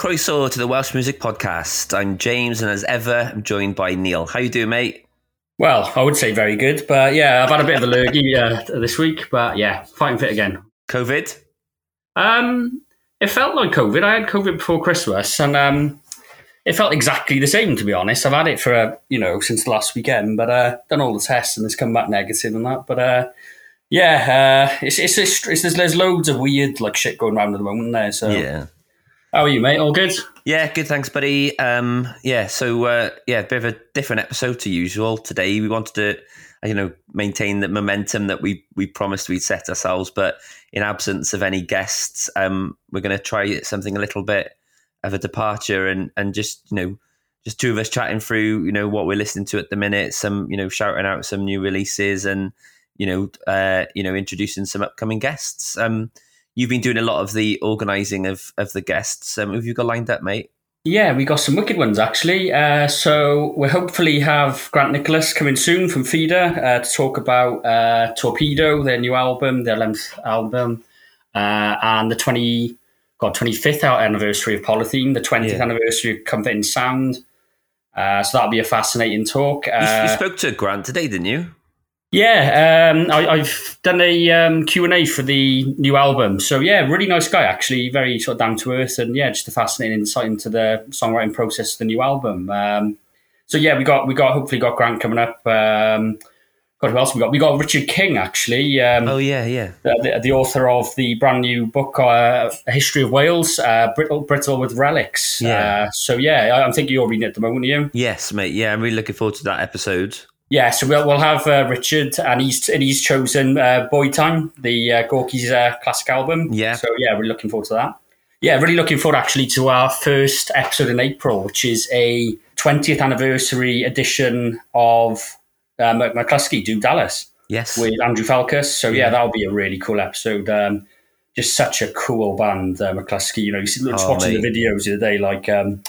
Croeso to the Welsh Music Podcast. I'm James, and as ever, I'm joined by Neil. How you doing, mate? Well, I would say very good, but yeah, I've had a bit of a lurgy uh, this week, but yeah, fighting fit again. COVID? Um, it felt like COVID. I had COVID before Christmas, and um, it felt exactly the same. To be honest, I've had it for uh, you know since last weekend, but uh, done all the tests and it's come back negative and that. But uh, yeah, uh, it's, it's, it's, it's there's, there's loads of weird like shit going around at the moment there. So Yeah. How are you, mate? All good? Yeah, good. Thanks, buddy. Um, yeah, so uh, yeah, a bit of a different episode to usual today. We wanted to, you know, maintain the momentum that we we promised we'd set ourselves, but in absence of any guests, um, we're going to try something a little bit of a departure and and just you know just two of us chatting through you know what we're listening to at the minute, some you know shouting out some new releases and you know uh, you know introducing some upcoming guests. Um, you've been doing a lot of the organising of of the guests. Um, have you got lined up, mate? Yeah, we got some wicked ones actually. Uh, so we'll hopefully have Grant Nicholas coming soon from Feeder uh, to talk about uh, Torpedo, their new album, their length album, uh, and the twenty God twenty fifth anniversary of Polythene, the twentieth Yeah. anniversary of Comfort in Sound. Uh, so that'll be a fascinating talk. You, you Uh, spoke to Grant today, didn't you? Yeah, um, I, I've done a um, Q&A for the new album. So, yeah, really nice guy, actually. Very sort of down to earth and, yeah, just a fascinating insight into the songwriting process of the new album. Um, so, yeah, we got, we got hopefully got Grant coming up. Um, God, who else we got? We got Richard King, actually. Um, Oh yeah, yeah. the, the author of the brand new book, uh, A History of Wales, uh, Brittle, Brittle with Relics. Yeah. Uh, so, yeah, I, I think you're reading it at the moment, are you? Yes, mate. Yeah, I'm really looking forward to that episode. Yeah, so we'll, we'll have uh, Richard, and he's and he's chosen uh, Bwyd Time, the uh, Gorky's uh, classic album. Yeah. So yeah, we're looking forward to that. Yeah, really looking forward actually to our first episode in April, which is a 20th anniversary edition of uh, Mclusky Do Dallas Yes. with Andrew Falkous. So yeah, Yeah. that'll be a really cool episode. Um, just such a cool band, uh, Mclusky. You know, you see, just Oh, watching mate. the videos the other day, like um,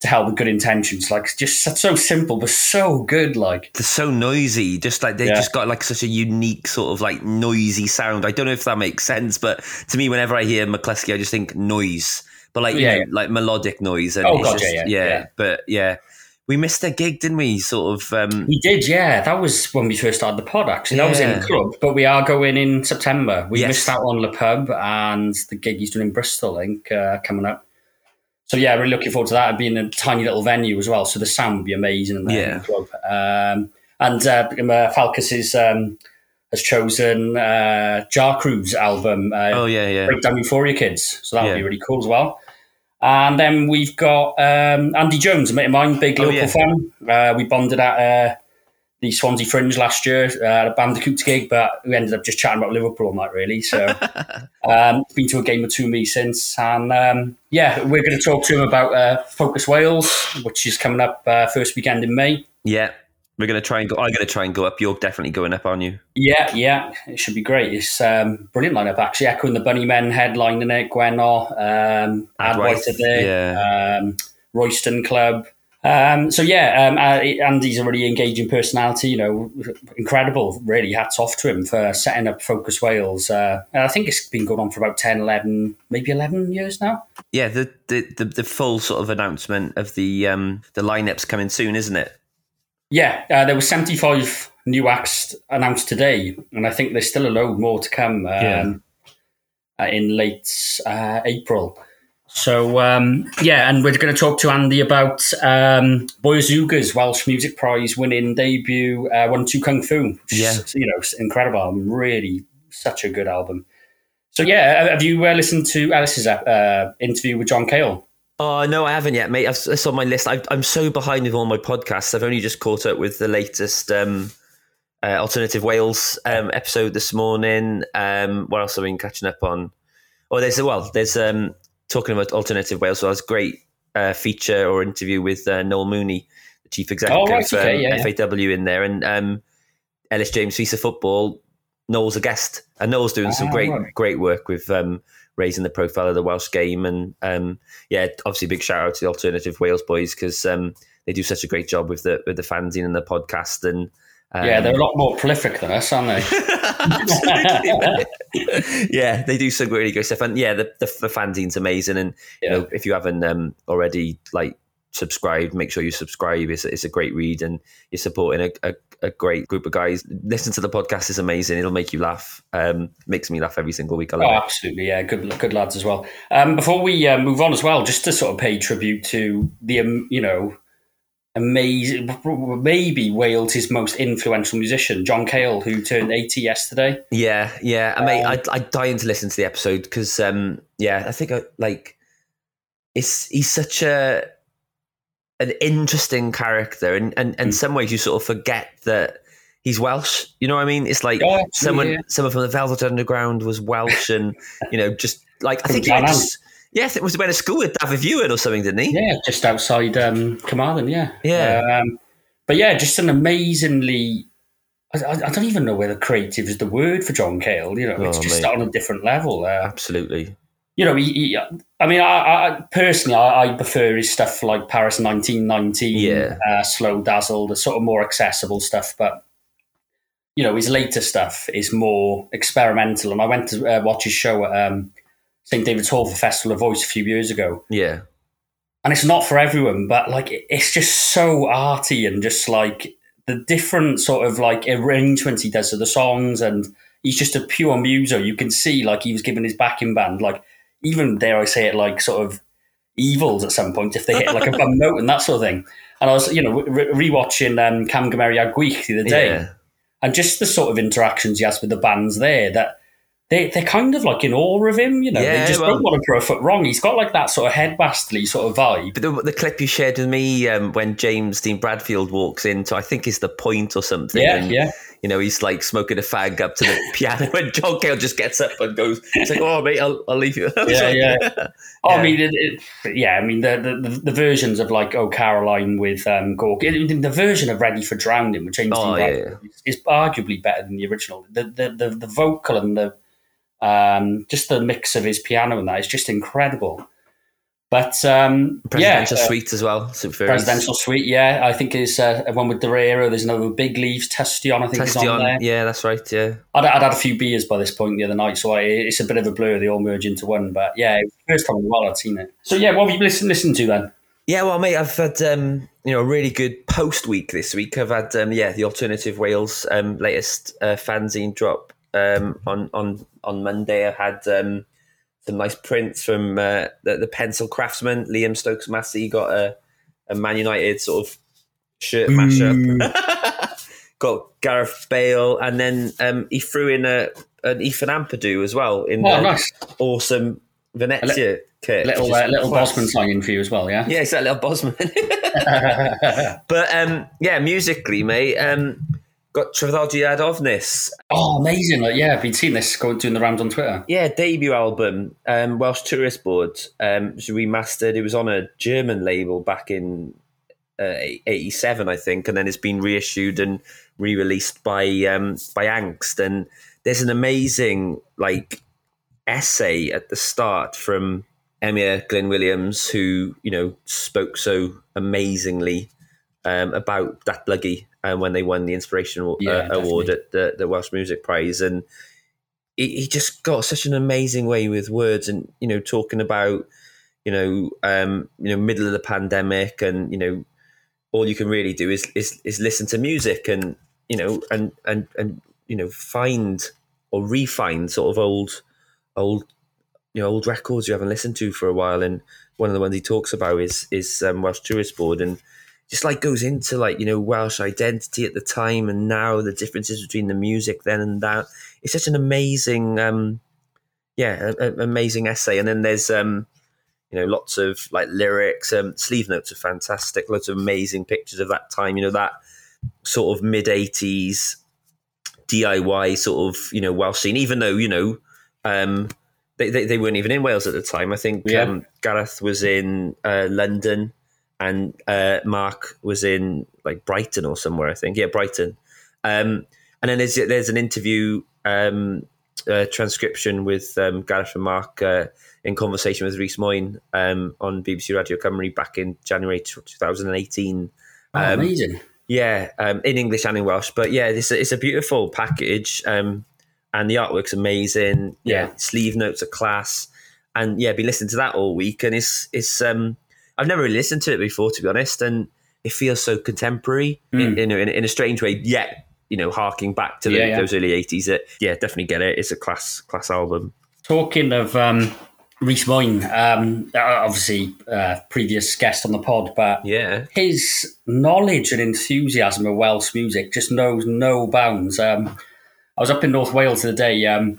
to help with good intentions, like just so, simple but so good. Like They're so noisy. Just like they Yeah. just got like such a unique sort of like noisy sound. I don't know if that makes sense, but to me, whenever I hear Mclusky, I just think noise, but like you Yeah, know, yeah. like melodic noise. And Oh, it's God, just, yeah, yeah. But yeah, we missed a gig, didn't we? Sort of. Um, We did, yeah. That was when we first started the pod, actually. That was in the club, but we are going in September. We Yes. missed out on Le Pub and the gig he's doing in Bristol, I think, uh, coming up. So, yeah, really looking forward to that. It'd a tiny little venue as well, so the sound would be amazing in there in Yeah. club. Um, and uh, uh, Falkous is, um, has chosen uh, Jarcrew's album, uh, oh yeah, yeah. Breakdown Euphoria Kids. So that would Yeah. be really cool as well. And then we've got um, Andy Jones, a mate of mine, big Oh, local yeah. fan. Uh, we bonded at uh, the Swansea Fringe last year uh, at a Bandicoot gig, but we ended up just chatting about Liverpool on that, really. So, um, been to a game or two me since. And um, yeah, we're going to talk to him about uh, Focus Wales, which is coming up uh, first weekend in May. yeah. We're gonna try and go. I'm gonna try and go up. You're definitely going up, aren't you? Yeah, yeah, it should be great. It's um, brilliant lineup actually. Echo and the Bunnymen headlining it, Gwenno, um, Ad Ad White White, are there, yeah. um, Royston Club. Um, so yeah, um, uh, Andy's a really engaging personality. You know, incredible. Really, hats off to him for setting up Focus Wales. Uh, and I think it's been going on for about 10, 11, maybe eleven years now. Yeah. The the the, the full sort of announcement of the um the lineups coming soon, isn't it? Yeah, uh, there were 75 new acts announced today, and I think there's still a load more to come um, Yeah. uh, in late uh, April. So, um, yeah, and we're going to talk to Andy about um, Boy Azooga's Welsh Music Prize winning debut, uh, One Two Kung Fu. Yeah. is, you know, incredible album. Really, such a good album. So, yeah, have you uh, listened to Alice's uh, interview with John Cale? Oh no, I haven't yet, mate. I've, it's on my list. I, I'm so behind with all my podcasts. I've only just caught up with the latest um, uh, Alternative Wales um, episode this morning. Um, what else have I been catching up on? Oh, there's well, there's um, talking about Alternative Wales. So a great uh, feature or interview with uh, Noel Mooney, the chief executive Oh, right, of okay, um, yeah, yeah. FAW, in there, and um, Elis James Feast of Football. Noel's a guest, and Noel's doing some Ah, great right. great work with um, raising the profile of the Welsh game, and um, yeah, obviously big shout out to the Alternative Wales boys because um, they do such a great job with the with the fanzine and the podcast, and Um, yeah, they're a lot more prolific than us, aren't they? Yeah, they do some really good stuff, and yeah, the the, the fanzine's amazing. And you know, if you haven't um, already like subscribed, make sure you subscribe. It's, it's a great read, and you're supporting a, a, a great group of guys. Listen to the podcast; it's amazing. It'll make you laugh. Um, makes me laugh every single week. I love Oh, it. absolutely, yeah, good, good lads as well. Um, before we uh, move on as well, just to sort of pay tribute to the, um, you know, amazing, maybe Wales' most influential musician, John Cale, who turned eighty yesterday. Yeah, yeah. I mean, Um, I I dying to listen to the episode because, um, yeah, I think I, like it's he's such a an interesting character, and and and Mm. some ways you sort of forget that he's Welsh. You know what I mean? It's like absolutely, someone yeah. someone from the Velvet Underground was Welsh, and you know, just like I think he went to, Glenelg. s- yeah, I think it was went to school with Dafydd Iwan or something, didn't he? Yeah, just outside um, Carmarthen, yeah. Yeah. Um, but yeah, just an amazingly. I, I don't even know whether creative is the word for John Cale. You know, it's Oh, just mate. on a different level. Uh, Absolutely. you know, he, he, I mean, I, I personally, I, I prefer his stuff like Paris 1919, Yeah. uh, Slow Dazzle, the sort of more accessible stuff. But you know, his later stuff is more experimental. And I went to uh, watch his show at um, St David's Hall for Festival of Voice a few years ago, Yeah. and it's not for everyone, but like it's just so arty and just like the different sort of like arrangements he does of the songs, and he's just a pure muso. You can see like he was given his backing band, like even dare I say it, like sort of evils at some point if they hit like a bum note and that sort of thing. And I was, you know, re- rewatching um, Camgymeriad Gwych the other day, Yeah. and just the sort of interactions he has with the bands there that they, they're kind of like in awe of him, you know. Yeah, they just well- don't want to put a foot wrong. He's got like that sort of headmasterly sort of vibe. But the, the clip you shared with me um, when James Dean Bradfield walks into, I think is the point or something. Yeah, and, yeah. You know, he's like smoking a fag up to the piano, and John Cale just gets up and goes, "It's like, oh mate, I'll, I'll leave you." Yeah, yeah. Oh, Yeah. I mean, it, it, yeah, I mean the, the the versions of like "Oh Caroline" with um, Gork, the version of "Ready for Drowning" with James Oh, Dean yeah, is, is arguably better than the original. The the the, the vocal and the um, just the mix of his piano and that is just incredible. But um, yeah, Presidential uh, suite as well. Presidential suite. Yeah, I think is uh, one with Derrero. There's another Big Leaves. Testion, I think is on there. Yeah, that's right. Yeah, I'd, I'd had a few beers by this point the other night, so I, it's a bit of a blur. They all merge into one. But yeah, it was the first time in a while I'd seen it. So yeah, what have you listened listened to then? yeah. Well, mate, I've had um, you know a really good post week this week. I've had um, yeah the Alternative Wales um, latest uh, fanzine drop um, on on on Monday. I had um, some nice prints from uh, the, the Pencil Craftsman. Liam Stokes Massey got a, a Man United sort of shirt mashup. got Gareth Bale, and then um, he threw in a an Ethan Ampadu as well in Oh, the nice. awesome Venezia kit. Little uh, little class. Bosman signing for you as well, yeah. Yeah, it's that little Bosman. but um, yeah, musically, mate, um, got Traddodiad Ofnus. oh, amazing! Like, yeah, I've been seeing this going doing the rounds on Twitter. Yeah, debut album, um, Welsh Tourist Board. Um, it was remastered. It was on a German label back in uh, '87, I think, and then it's been reissued and re-released by um, by Ankst. And there's an amazing like essay at the start from Emyr Glyn Williams, who you know spoke so amazingly um, about Datblygu um, when they won the Inspiration Yeah, uh, Award at the, the Welsh Music Prize, and he, he just got such an amazing way with words, and you know, talking about you know, um, you know, middle of the pandemic, and you know, all you can really do is is, is listen to music, and you know, and and and you know, find or refine sort of old old you know old records you haven't listened to for a while. And one of the ones he talks about is is um, Welsh Tourist Board. And just like goes into like you know Welsh identity at the time and now the differences between the music then and that. It's such an amazing um yeah a, a- amazing essay. And then there's um you know lots of like lyrics. Um sleeve notes are fantastic. Lots of amazing pictures of that time you know that sort of mid 80s DIY sort of you know Welsh scene even though you know um they, they, they weren't even in Wales at the time. I think Yeah. um, Gareth was in uh, London and uh, Mark was in like Brighton or somewhere. I think yeah, Brighton. Um, and then there's there's an interview um, uh, transcription with um, Gareth and Mark uh, in conversation with Rhys Mwyn um, on BBC Radio Cymru back in January 2018. Oh, Um, amazing. Yeah, um, in English and in Welsh. But yeah, it's a, it's a beautiful package, um, and the artwork's amazing. Yeah, Yeah. sleeve notes are class, and yeah, be listening to that all week, and it's it's um, I've never really listened to it before, to be honest, and it feels so contemporary in, in, in, in a strange way. Yet, you know, harking back to the, Yeah, yeah. those early eighties. It yeah, definitely get it. It's a class class album. Talking of um, Rhys Mwyn, um, uh, obviously uh, previous guest on the pod, but Yeah, his knowledge and enthusiasm of Welsh music just knows no bounds. Um, I was up in North Wales the other day. Um,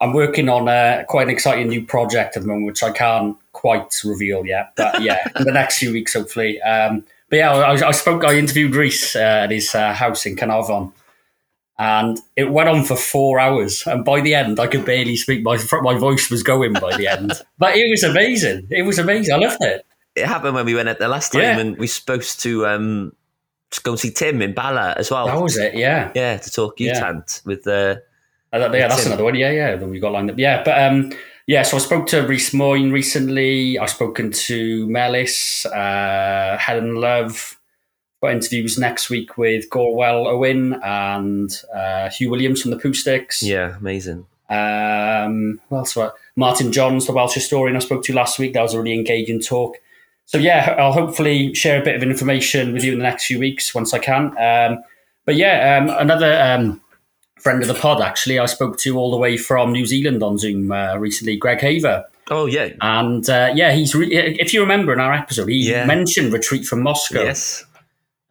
I'm working on uh, quite an exciting new project at the moment, which I can't quite reveal yet. But yeah, in the next few weeks, hopefully. Um, but yeah, I, I spoke. I interviewed Rhys uh, at his uh, house in Carnarvon, and it went on for four hours. And by the end, I could barely speak. My my voice was going by the end, but it was amazing. It was amazing. I loved it. it happened when we went at the last time, Yeah. and we were supposed to um, just go and see Tim in Bala as well. That was it. Yeah. yeah, to talk Yeah. Utant with the. Uh, that- yeah, that's Tim. another one. Yeah, yeah, that we got lined up. Yeah, but um, yeah. So I spoke to Rhys Mwyn recently. I've spoken to Melis, uh, Helen Love. Got interviews next week with Gorwel Owen and uh, Hugh Williams from the Pooh Sticks. Yeah, amazing. Um, who else? What? Martin Johnes, the Welsh historian I spoke to last week. That was a really engaging talk. So yeah, I'll hopefully share a bit of information with you in the next few weeks once I can. Um, but yeah, um, another um, friend of the pod actually I spoke to all the way from New Zealand on Zoom uh, recently, Greg Haver, Oh yeah, and uh, yeah, he's re- if you remember in our episode, he Yeah. mentioned Retreat from Moscow yes,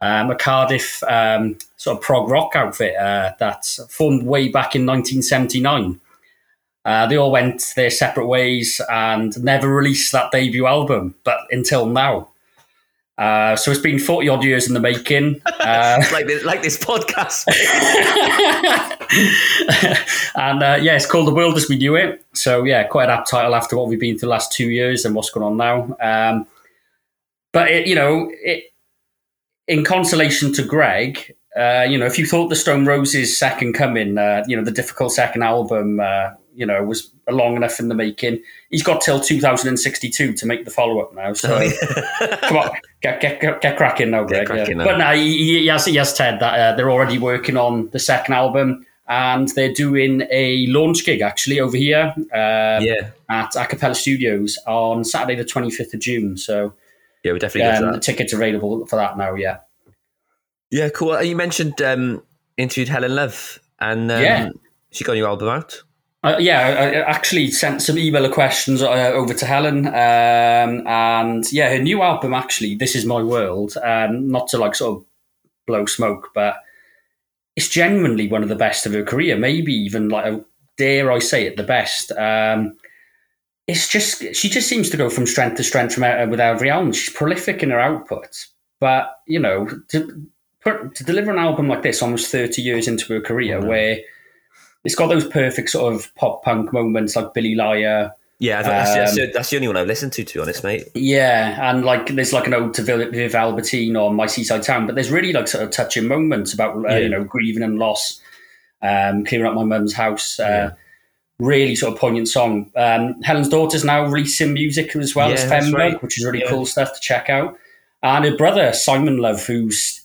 um, a Cardiff um, sort of prog rock outfit uh, that formed way back in 1979. Uh, they all went their separate ways and never released that debut album, but until now. Uh, so it's been 40 odd years in the making. Uh, like this, like this podcast. and uh, yeah, it's called The World as We Knew It. So yeah, quite an apt title after what we've been through the last two years and what's going on now. Um, but it, you know, it, in consolation to Greg, uh, you know, if you thought the Stone Roses' second coming, uh, you know, the difficult second album, uh, you know, was long enough in the making, he's got till 2062 to make the follow up now. So come on, get get get, get cracking now, Greg. cracking yeah. now. But no, he, he has he has Ted that uh, they're already working on the second album. And they're doing a launch gig actually over here um, yeah, at Acapela Studios on Saturday, the 25th of June. So yeah, we definitely um, the tickets available for that now. Yeah. Yeah, cool. Uh, You mentioned um, interviewed Helen Love, and um, Yeah. she got a new album out. Uh, yeah, I, actually sent some email questions uh, over to Helen, um, and yeah, her new album actually, "This Is My World," um, not to like sort of blow smoke, but it's genuinely one of the best of her career. Maybe even like, dare I say it, the best. Um, it's just she just seems to go from strength to strength from uh, with every album. She's prolific in her output, but you know, to put, to deliver an album like this almost thirty years into her career, Mhm. where it's got those perfect sort of pop punk moments like Billy Liar. Yeah, I think that's, that's, Um, the, that's the only one I've listened to, to be honest, mate. Yeah, and like there's like an ode to Viv, Viv Albertine or My Seaside Town, but there's really like sort of touching moments about uh, Yeah. you know grieving and loss, um, clearing up my mum's house. Uh, Yeah. Really sort of poignant song. Um, Helen's daughter's now releasing music as well Yeah, as that's Femba, right. which is really cool stuff to check out. And her brother Simon Love, who's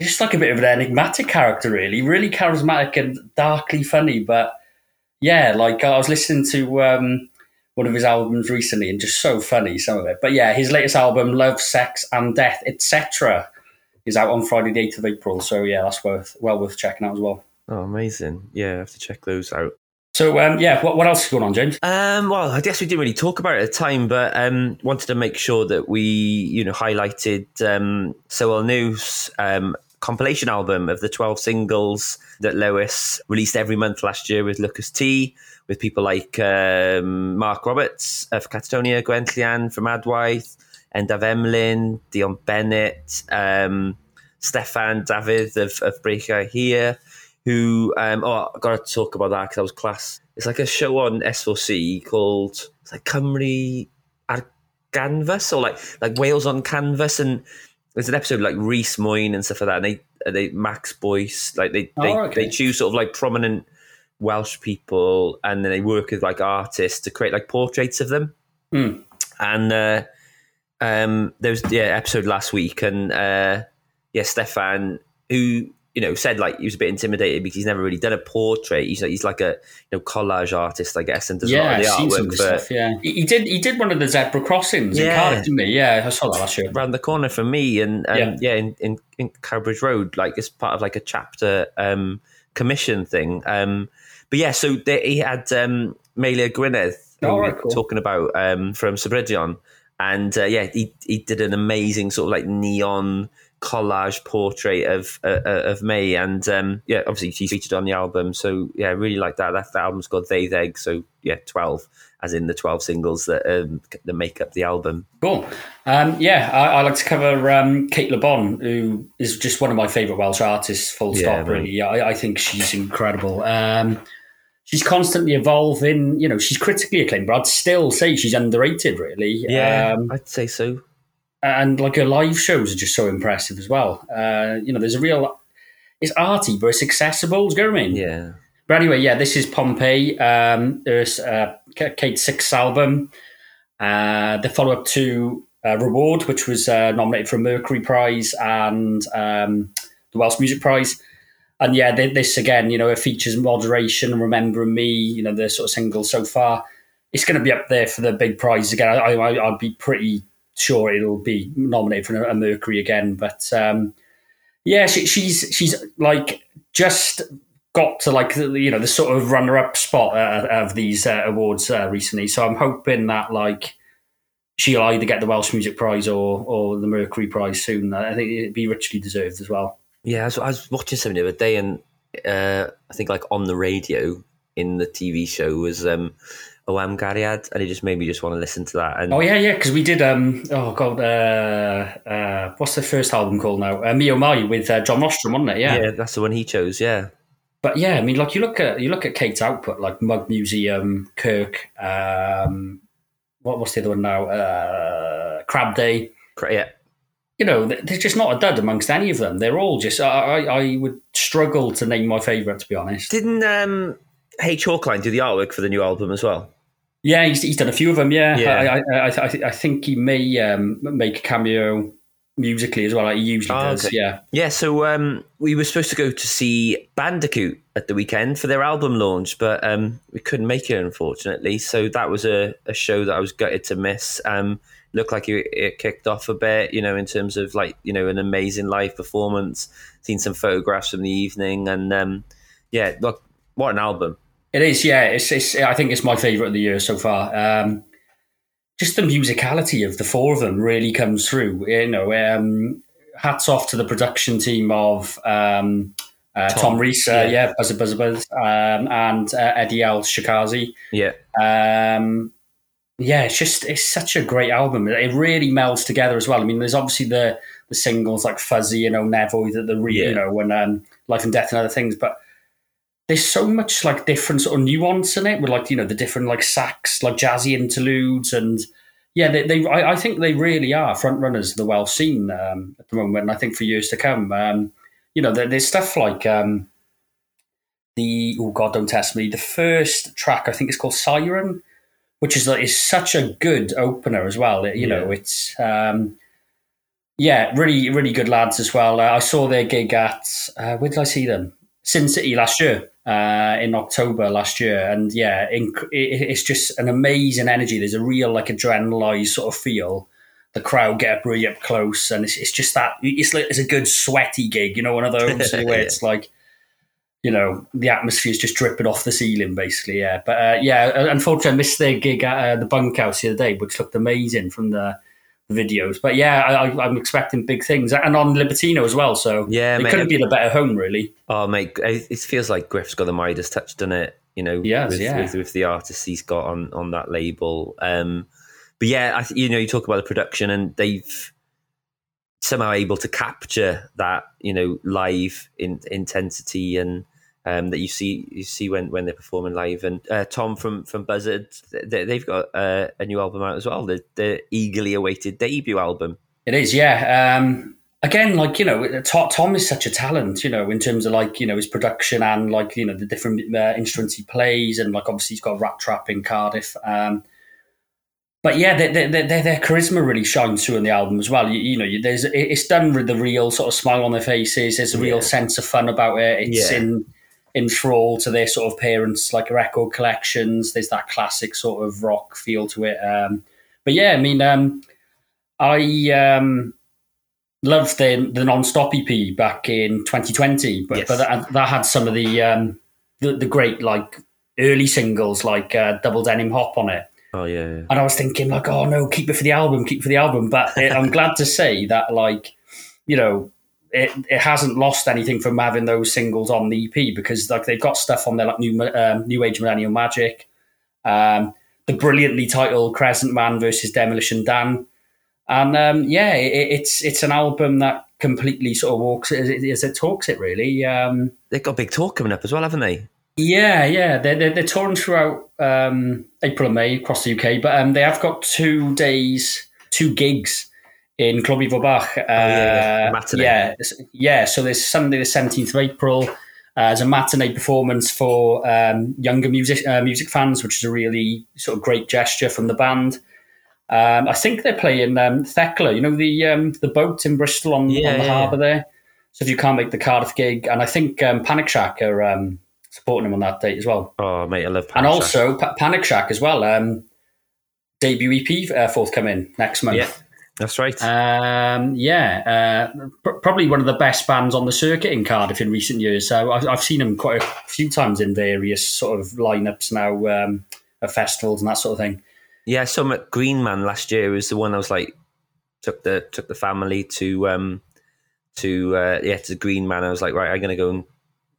just like a bit of an enigmatic character, really, really charismatic and darkly funny. But yeah, like I was listening to um, one of his albums recently and just so funny some of it. But yeah, his latest album, Love, Sex and Death, etc., is out on Friday the eighth of April. So yeah, that's worth well worth checking out as well. Oh, amazing. Yeah, I have to check those out. So um, yeah, what, what else is going on, James? Um, well, I guess we didn't really talk about it at the time, but um, wanted to make sure that we, you know, highlighted um, So Well News um, compilation album of the 12 singles that Lewis released every month last year with Lucas T, with people like um, Mark Roberts of Catatonia, Gwenllian from Adwaith, Endaf Emlyn, Dion Bennett, um, Stefan David of, of Breichiau Hir, who, um, oh, I got to talk about that because that was class. It's like a show on S4C called it's like Cymru ar Canvas or like like Wales on Canvas, and there's an episode like Rhys Mwyn and stuff like that, and they they Max Boyce like they they, Oh, okay. they choose sort of like prominent Welsh people, and then they work with like artists to create like portraits of them. Hmm. And uh, um, there was yeah episode last week, and uh, yeah Stefan who you know said like he was a bit intimidated because he's never really done a portrait. He's like, he's like a you know collage artist, I guess, and does yeah, a lot of the some artwork for stuff. Yeah, he, he did. He did one of the zebra crossings in Yeah. Cardiff, didn't he? Yeah, I saw that last year. around the corner from me, and, and yeah, in, in in Cowbridge Road, like it's part of like a chapter um, commission thing. Um, but yeah, so they, he had um, Melia Gwynedd who Oh, right, cool. talking about um, from Sabridion, and uh, yeah, he he did an amazing sort of like neon collage portrait of uh, uh, of May, and um, yeah, obviously she's featured on the album. So yeah, I really like that. That the album's called Deuddeg. So yeah, twelve, as in the twelve singles that um, that make up the album. Cool. Um, yeah, I, I like to cover um, Cate Le Bon, who is just one of my favourite Welsh artists. Full Yeah, stop. really, yeah, I, I think she's incredible. Um, she's constantly evolving. You know, she's critically acclaimed, but I'd still say she's underrated. Really. Um, I'd say so. And like her live shows are just so impressive as well. Uh, you know, there's a real. It's arty, but it's accessible. Do you know what I mean? Yeah. But anyway, yeah, this is Pompeii. Um, there's uh, Cate's sixth album, uh, the follow up to uh, Reward, which was uh, nominated for a Mercury Prize and um, the Welsh Music Prize. And yeah, th- this again, you know, it features Moderation Remembering Me, you know, the sort of singles so far. It's going to be up there for the big prize again. I, I, I'd be pretty sure it'll be nominated for a Mercury again. But um, yeah, she, she's she's like just got to like you know the sort of runner up spot uh, of these uh, awards uh, recently. So I'm hoping that like she'll either get the Welsh Music Prize or or the Mercury Prize soon. I think it'd be richly deserved as well. Yeah, I was, I was watching something the other day, and uh, I think like on the radio in the TV show was um, OM Gariad, and it just made me just want to listen to that. And Oh yeah, yeah, because we did. Um, oh god, uh, uh, what's the first album called now? Uh, Mio Mai with uh, John Nostrom, wasn't it? yeah. Yeah. that's the one he chose. Yeah, But yeah, I mean, like you look at you look at Cate's output, like Mug Museum, Cyrk. Um, what what's the other one now? Uh, Crab Day. Yeah, you know, there's just not a dud amongst any of them. They're all just. I, I, I would struggle to name my favourite, to be honest. didn't um, H Hawkline do the artwork for the new album as well? Yeah, he's, he's done a few of them. Yeah, Yeah. I, I, I, I, I think he may um, make a cameo musically as well. Like he usually Oh, does. okay. Yeah. Yeah, so um, we were supposed to go to see Bandicoot at the weekend for their album launch, but um, we couldn't make it, unfortunately. So that was a, a show that I was gutted to miss. Um, looked like it, it kicked off a bit, you know, in terms of like, you know, an amazing live performance. Seen some photographs from the evening, and um, yeah, look, what an album! It is, yeah. It's, it's. I think it's my favourite of the year so far. Um, just the musicality of the four of them really comes through. You know, um, hats off to the production team of um, uh, Tom, Tom, Rees, uh, yeah. yeah, Buzzard Buzzard Buzzard, um, and uh, Eddie L. Shikazi. Yeah, Um, yeah, it's just it's such a great album. It really melds together as well. I mean, there's obviously the the singles like Fuzzy, you know, Nevo, the, the re, Yeah. you know, and um, Life and Death and other things, but there's so much like different sort of nuance in it with like you know the different like sax, like jazzy interludes, and yeah, they, they I, I think they really are front runners of the Welsh scene um, at the moment, and I think for years to come. Um, you know, there, there's stuff like um, the oh god, don't test me. The first track I think is called Siren, which is like is such a good opener as well. You know, Yeah. it's um, yeah, really really good lads as well. Uh, I saw their gig at uh, where did I see them? Sin City last year. Uh, in October last year, and yeah, inc- it's just an amazing energy. There's a real like adrenalized sort of feel. The crowd get up really up close, and it's, it's just that it's like it's a good sweaty gig, you know, one of those where it's like you know, the atmosphere is just dripping off the ceiling, basically. Yeah, but uh, yeah, unfortunately, I missed their gig at uh, the bunkhouse the other day, which looked amazing from the videos. But yeah, I, I'm expecting big things, and on Libertino as well. So Yeah, it mate. couldn't be a better home, really. Oh mate, it feels like Griff's got the Midas touch, doesn't it? You know, has, with, yeah. with, with the artists he's got on on that label. Um, but yeah, I you know, you talk about the production, and they've somehow able to capture that you know live in, intensity and um, that you see you see when, when they're performing live. And uh, Tom from from Buzzard, they, they've got uh, a new album out as well. The, the eagerly awaited debut album. It is, yeah. Um, again, like you know, Tom, is such a talent, you know, in terms of like you know his production and like you know the different uh, instruments he plays, and like obviously he's got Rat Trap in Cardiff. Um, but yeah, their charisma really shines through in the album as well. You, you know, there's it's done with the real sort of smile on their faces. There's a real Yeah. sense of fun about it. It's Yeah. in in thrall to their sort of parents, like record collections. There's that classic sort of rock feel to it. Um, but yeah, I mean, um, I um, loved the the non-stop EP back in 2020, but Yes. but that, that had some of the um, the, the great like early singles like uh, Double Denim Hop on it. Oh yeah, yeah. And I was thinking, like, oh no, keep it for the album, keep it for the album. But it, I'm glad to say that, like, you know, it, it hasn't lost anything from having those singles on the EP because, like, they've got stuff on there like New um, New Age Millennial Magic, um, the brilliantly titled Crescent Man versus Demolition Dan, and um, yeah, it, it's it's an album that completely sort of walks as it, as it talks it really. Um, They've got a big tour coming up as well, haven't they? yeah, yeah, they're, they're, they're touring throughout um, April and May across the UK, but um, they have got two days, two gigs in Club Bach. Uh, yeah, matinee. yeah, yeah. So there's Sunday the 17th of April. Uh, there's a matinee performance for um, younger music uh, music fans, which is a really sort of great gesture from the band. Um, I think they're playing um, Thekla, you know the um, the boat in Bristol on, Yeah, on the yeah, harbour there. So if you can't make the Cardiff gig, and I think um, Panic Shack are um, supporting them on that date as well, Oh mate, I love. and Panic Shack. And also Pa- Panic Shack as well. Um, debut EP uh, forthcoming next month. That's right. Um, yeah, uh, pr- probably one of the best bands on the circuit in Cardiff in recent years. So I've, I've seen them quite a few times in various sort of lineups now um, at festivals and that sort of thing. Yeah, so at Green Man last year was the one I was like took the took the family to um to uh yeah to Green Man. I was like right, I'm gonna go and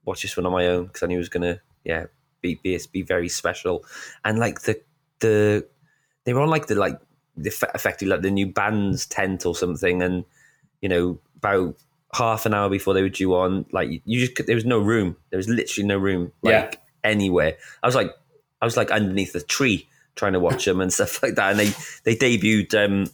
watch this one on my own because I knew it was gonna yeah be be be very special and like the the they were on like the like effectively like the new band's tent or something and you know about half an hour before they were due on like you just there was no room there was literally no room like Yeah. anywhere I was like I was like underneath a tree trying to watch them and stuff like that. And they they debuted. Um,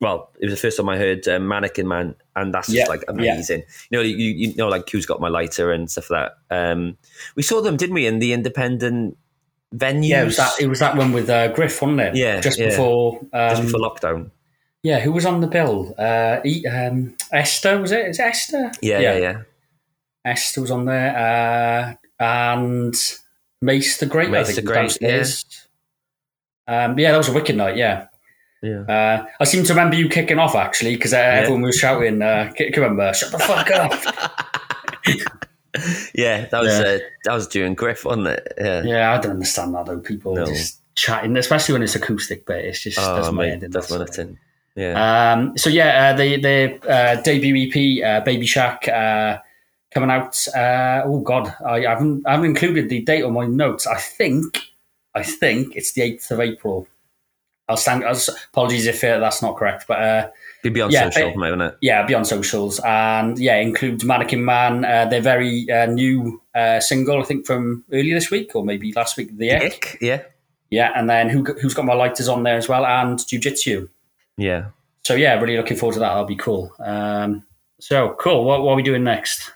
well, it was the first time I heard um, Mannequin Man, and that's just Yeah, like yeah. amazing. You know, you, you know, like who's got my lighter and stuff like that. Um, we saw them, didn't we, in the independent venues? Yeah, it was that. It was that one with uh, Griff, wasn't it? Yeah, just yeah. before. Um, just before lockdown. yeah, who was on the bill? Uh, um, Esther was it? Is it Esther? Yeah, yeah, yeah. Esther was on there, uh, and Mace the Great. I Mace think, the Great, downstairs. Um, yeah, that was a wicked night. Yeah. Yeah. Uh, I seem to remember you kicking off actually because uh, everyone was shouting, uh, "Can you remember? Shut the fuck up!" Yeah, that was Yeah. Uh, that was during Griff, wasn't it? Yeah. yeah, I don't understand that though. People No. just chatting, especially when it's acoustic, but it's just Oh, does my mate, head in. that's my nothing. Yeah. Um, so yeah, uh, the the uh, debut EP, uh, Baby Shack, uh, coming out. Uh, oh God, I haven't I haven't included the date on my notes. I think I think it's the eighth of April. I'll stand. I'll, apologies if uh, that's not correct, but uh, Be beyond yeah, social, but- mate, it? yeah, be on socials and yeah, includes Mannequin Man. Uh, their very uh, new uh, single, I think from earlier this week or maybe last week. The Ick. Ick, yeah. Yeah, and then who who's got my lighters on there as well, and Jiu Jitsu. Yeah. So yeah, really looking forward to that. That'll be cool. Um, so cool. What, what are we doing next?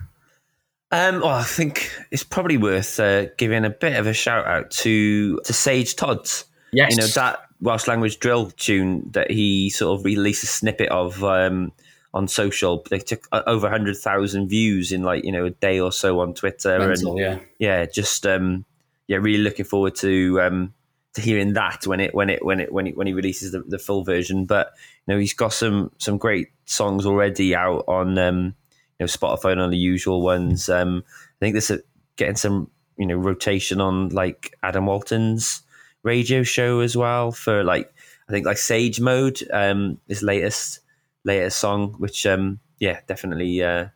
Um, well, I think it's probably worth uh, giving a bit of a shout out to to Sage Todz. Yes, You know that Welsh language drill tune that he sort of released a snippet of um, on social. They took uh, over hundred thousand views in like you know a day or so on Twitter, Mental, and yeah. yeah, just um, yeah, really looking forward to um, to hearing that when it when it when it when it when he releases the, the full version. But you know, he's got some some great songs already out on um, you know Spotify and on the usual ones. Um, I think this is getting some you know rotation on like Adam Walton's radio show as well for like I think like Sage Mode, um, his latest latest song, which um, yeah, definitely uh,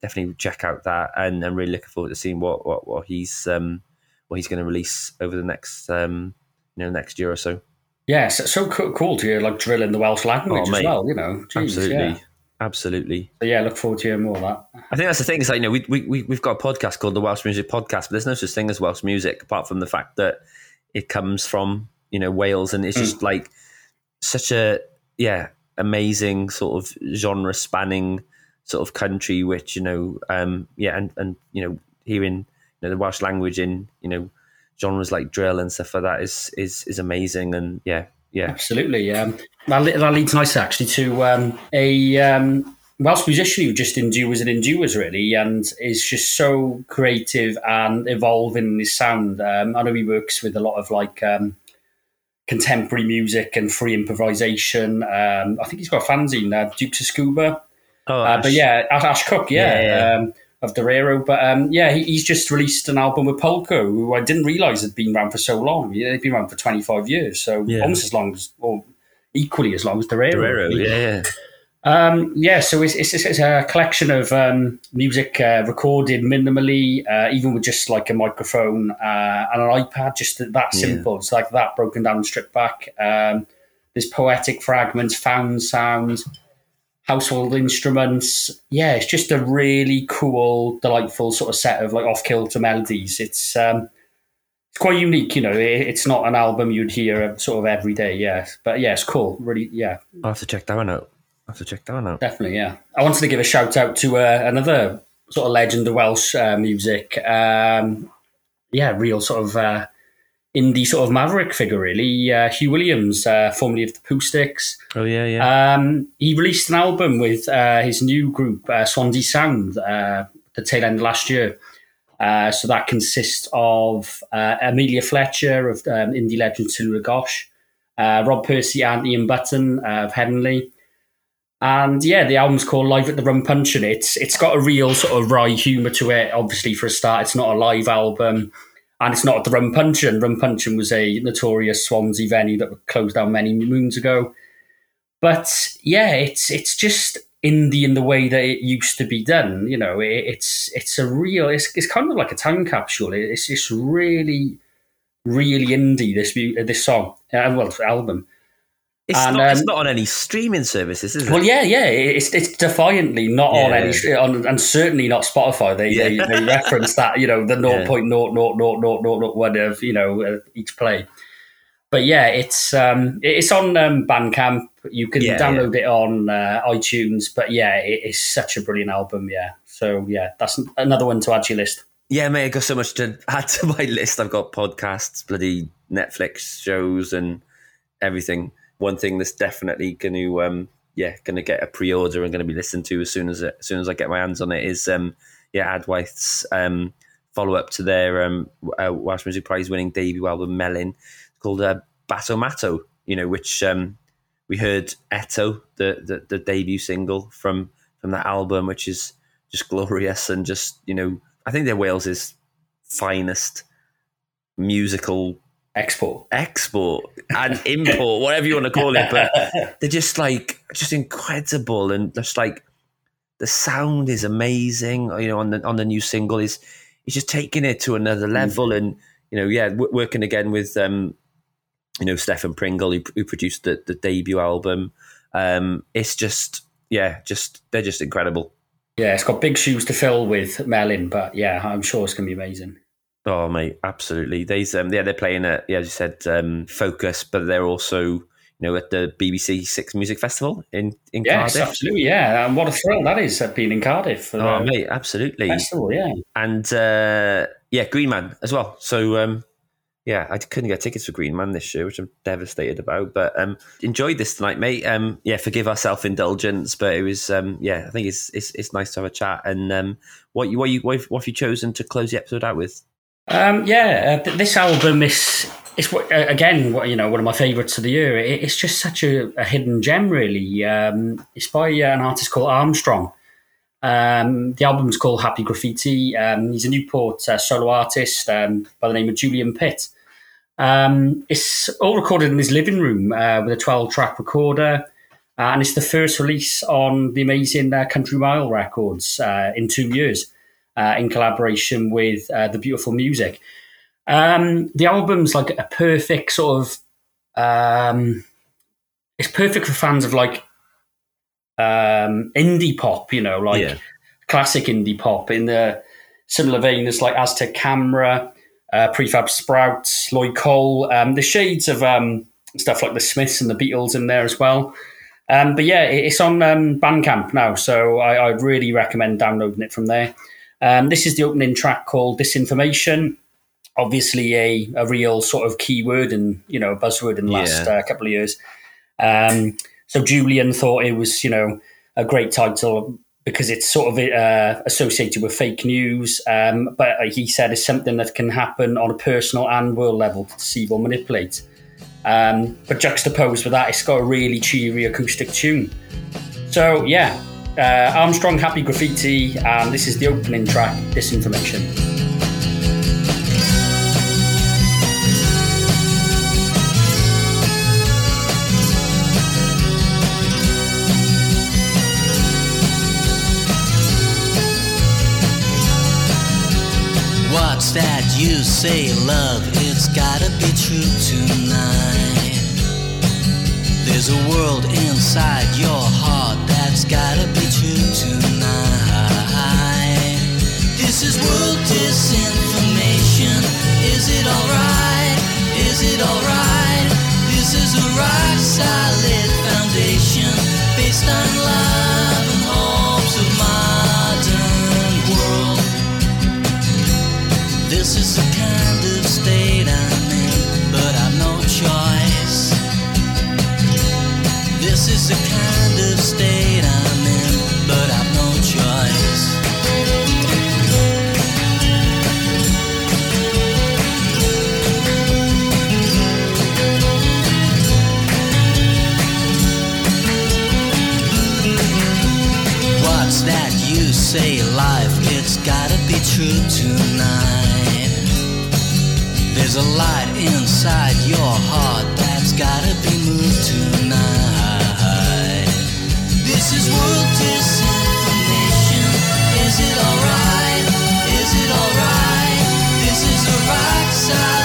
definitely check out that, and I'm really looking forward to seeing what what, what he's um, what he's going to release over the next um, you know next year or so. Yeah, so, so co- cool to hear like drill in the Welsh language Oh, as well. You know, Jeez, absolutely, Yeah. absolutely. So yeah, look forward to hearing more of that. I think that's the thing. Is like you know we we- we've got a podcast called the Welsh Music Podcast, but there's no such thing as Welsh music apart from the fact that it comes from you know Wales, and it's just like such a yeah amazing sort of genre spanning sort of country, which you know um yeah and and you know hearing you know the Welsh language in you know genres like drill and stuff like that is is is amazing, and yeah yeah, absolutely. Um, that, that leads nicely actually to um, a um, Welsh musician who just endures and endures really, and is just so creative and evolving in his sound. Um, I know he works with a lot of like um, contemporary music and free improvisation. Um, I think he's got a fanzine, uh, Dukes of Scuba. oh, Uh, but yeah, Ash, Cook, yeah, Yeah, yeah. Um, of Derrero. But um, yeah, he, he's just released an album with Pulco, who I didn't realise had been around for so long. Yeah, they've been around for 25 years, so Yeah. almost as long as, or equally as long as Derrero. Really. yeah, Um, yeah, so it's, it's, it's a collection of um, music uh, recorded minimally, uh, even with just like a microphone uh, and an iPad, just that Yeah. simple. It's like that broken down and stripped back. Um, there's poetic fragments, found sounds, household instruments. Yeah, it's just a really cool, delightful sort of set of like off kilter melodies. It's um, it's quite unique, you know. It, it's not an album you'd hear sort of every day, yeah. But yeah, it's cool. Really, yeah, I'll have to check that one out. I'll have to check that one out. Definitely, yeah. I wanted to give a shout out to uh, another sort of legend of Welsh uh, music. Um, yeah, real sort of uh, indie sort of maverick figure, really. Uh, Hugh Williams, uh, formerly of the Pooh Sticks. Oh yeah, yeah. Um, he released an album with uh, his new group, uh, Swansea Sound, uh, the tail end of last year. Uh, so that consists of uh, Amelia Fletcher of um, indie legend Talulah Gosh, uh, Rob Pursey and Ian Button uh, of Heavenly. And yeah, the album's called Live at the Rum Puncheon. It's it's got a real sort of wry humour to it. Obviously, for a start, it's not a live album, and it's not at the Rum Puncheon. Rum Puncheon was a notorious Swansea venue that closed down many moons ago. But yeah, it's it's just indie in the way that it used to be done. You know, it, it's it's a real. It's, it's kind of like a time capsule. It's just really, really indie. This this song, uh, well, album. It's and, not. it's um, not on any streaming services, is it? Well, yeah, yeah. It's it's defiantly not on any, on, and certainly not Spotify. They they, Yeah. they reference that you know the Yeah. 0.0000001 of you know uh, each play. But yeah, it's um it's on um, Bandcamp. You can Yeah, download it on uh, iTunes. But yeah, it is such a brilliant album. Yeah. So yeah, that's another one to add to your list. Yeah, mate, I've got so much to add to my list. I've got podcasts, bloody Netflix shows, and everything. One thing that's definitely going to, um, yeah, going to get a pre-order and going to be listened to as soon as as soon as I get my hands on it is, um, yeah, Adwaith's um, follow-up to their um, uh, Welsh Music Prize winning debut album Melin, called uh, Bato Mato. You know, which um, we heard Eto, the, the the debut single from from that album, which is just glorious and just you know I think they're Wales's finest musical Export. export and import, whatever you want to call it. But they're just like just incredible and just like the sound is amazing. You know, on the on the new single is he's just taking it to another level and you know yeah w- working again with um you know Stefan Pringle who, who produced the, the debut album. Um, it's just yeah, just they're just incredible. Yeah, it's got big shoes to fill with Melin, but yeah, I'm sure it's going to be amazing. Oh mate, absolutely. They's um, yeah, they're playing at yeah, as you said, um, Focus, but they're also you know at the BBC Six Music Festival in in Yes, Cardiff. absolutely. Yeah, and what a thrill that is uh, being in Cardiff for Oh the mate, absolutely. festival. Yeah, And uh, yeah, Green Man as well. So um, yeah, I couldn't get tickets for Green Man this year, which I'm devastated about. But um, enjoyed this tonight, mate. Um, yeah, forgive our self indulgence, but it was um, yeah, I think it's it's it's nice to have a chat. And um, what you what you what have you chosen to close the episode out with? Um, yeah. Uh, th- this album is it's uh, again, you know, one of my favourites of the year. It, it's just such a, a hidden gem, really. Um, it's by uh, an artist called Armstrong. Um, the album's called Happy Graffiti. Um, he's a Newport uh, solo artist um, by the name of Julian Pitt. Um, it's all recorded in his living room uh, with a 12 track recorder. Uh, and it's the first release on the amazing Country Mile Records in two years, uh, in collaboration with uh, the beautiful music. Um, the album's like a perfect sort of. Um, it's perfect for fans of like um, indie pop, you know, like Yeah. classic indie pop in the similar vein as like Aztec Camera, uh, Prefab Sprouts, Lloyd Cole, um, the shades of um, stuff like the Smiths and the Beatles in there as well. Um, but yeah, it's on um, Bandcamp now, so I, I'd really recommend downloading it from there. Um, this is the opening track called Disinformation. obviously a, a real sort of keyword and you know buzzword in the last yeah. uh, couple of years. Um, so Julian thought it was you know a great title because it's sort of uh, associated with fake news. Um, but he said it's something that can happen on a personal and world level to deceive or manipulate. Um, but juxtaposed with that, it's got a really cheery acoustic tune. So yeah, uh, Armstrong Happy Graffiti, and this is the opening track, Disinformation. What's that you say love, it's gotta be true tonight. There's a world inside your heart that's gotta be true tonight. This is world disinformation. Is it alright? Is it alright? This is a rock solid foundation based on love and hopes of modern world. This is the is the kind of state I'm in, but I've no choice. What's that you say, life? It's gotta be true tonight. There's a light inside your heart that's gotta be moved tonight. This is it alright? Is it alright? This is a rock solid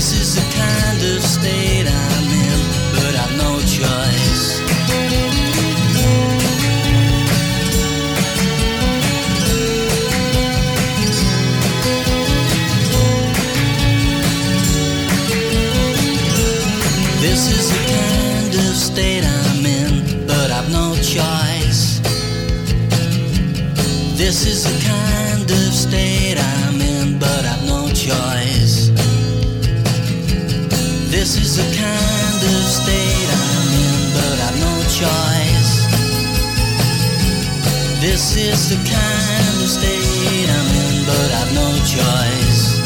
This is the kind of state I'm in, but I've no choice. This is the kind of state I'm in, but I've no choice. This is This is the kind of state I'm in, but I've no choice.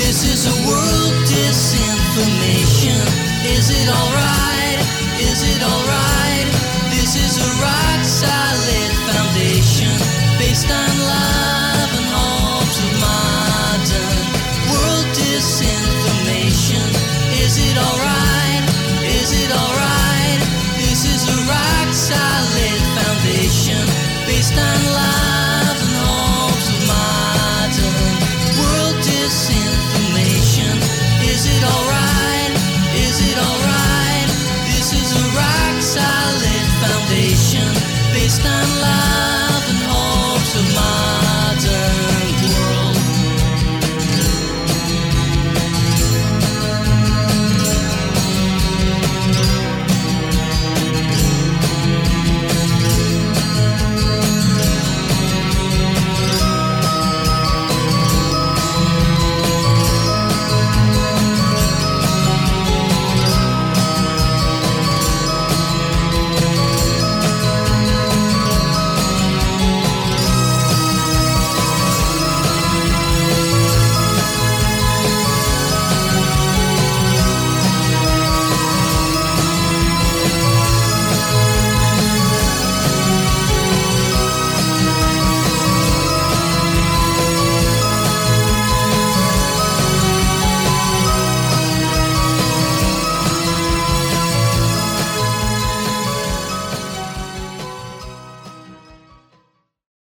This is a world disinformation. Is it alright? Is it alright? This is a rock solid foundation based on alright? This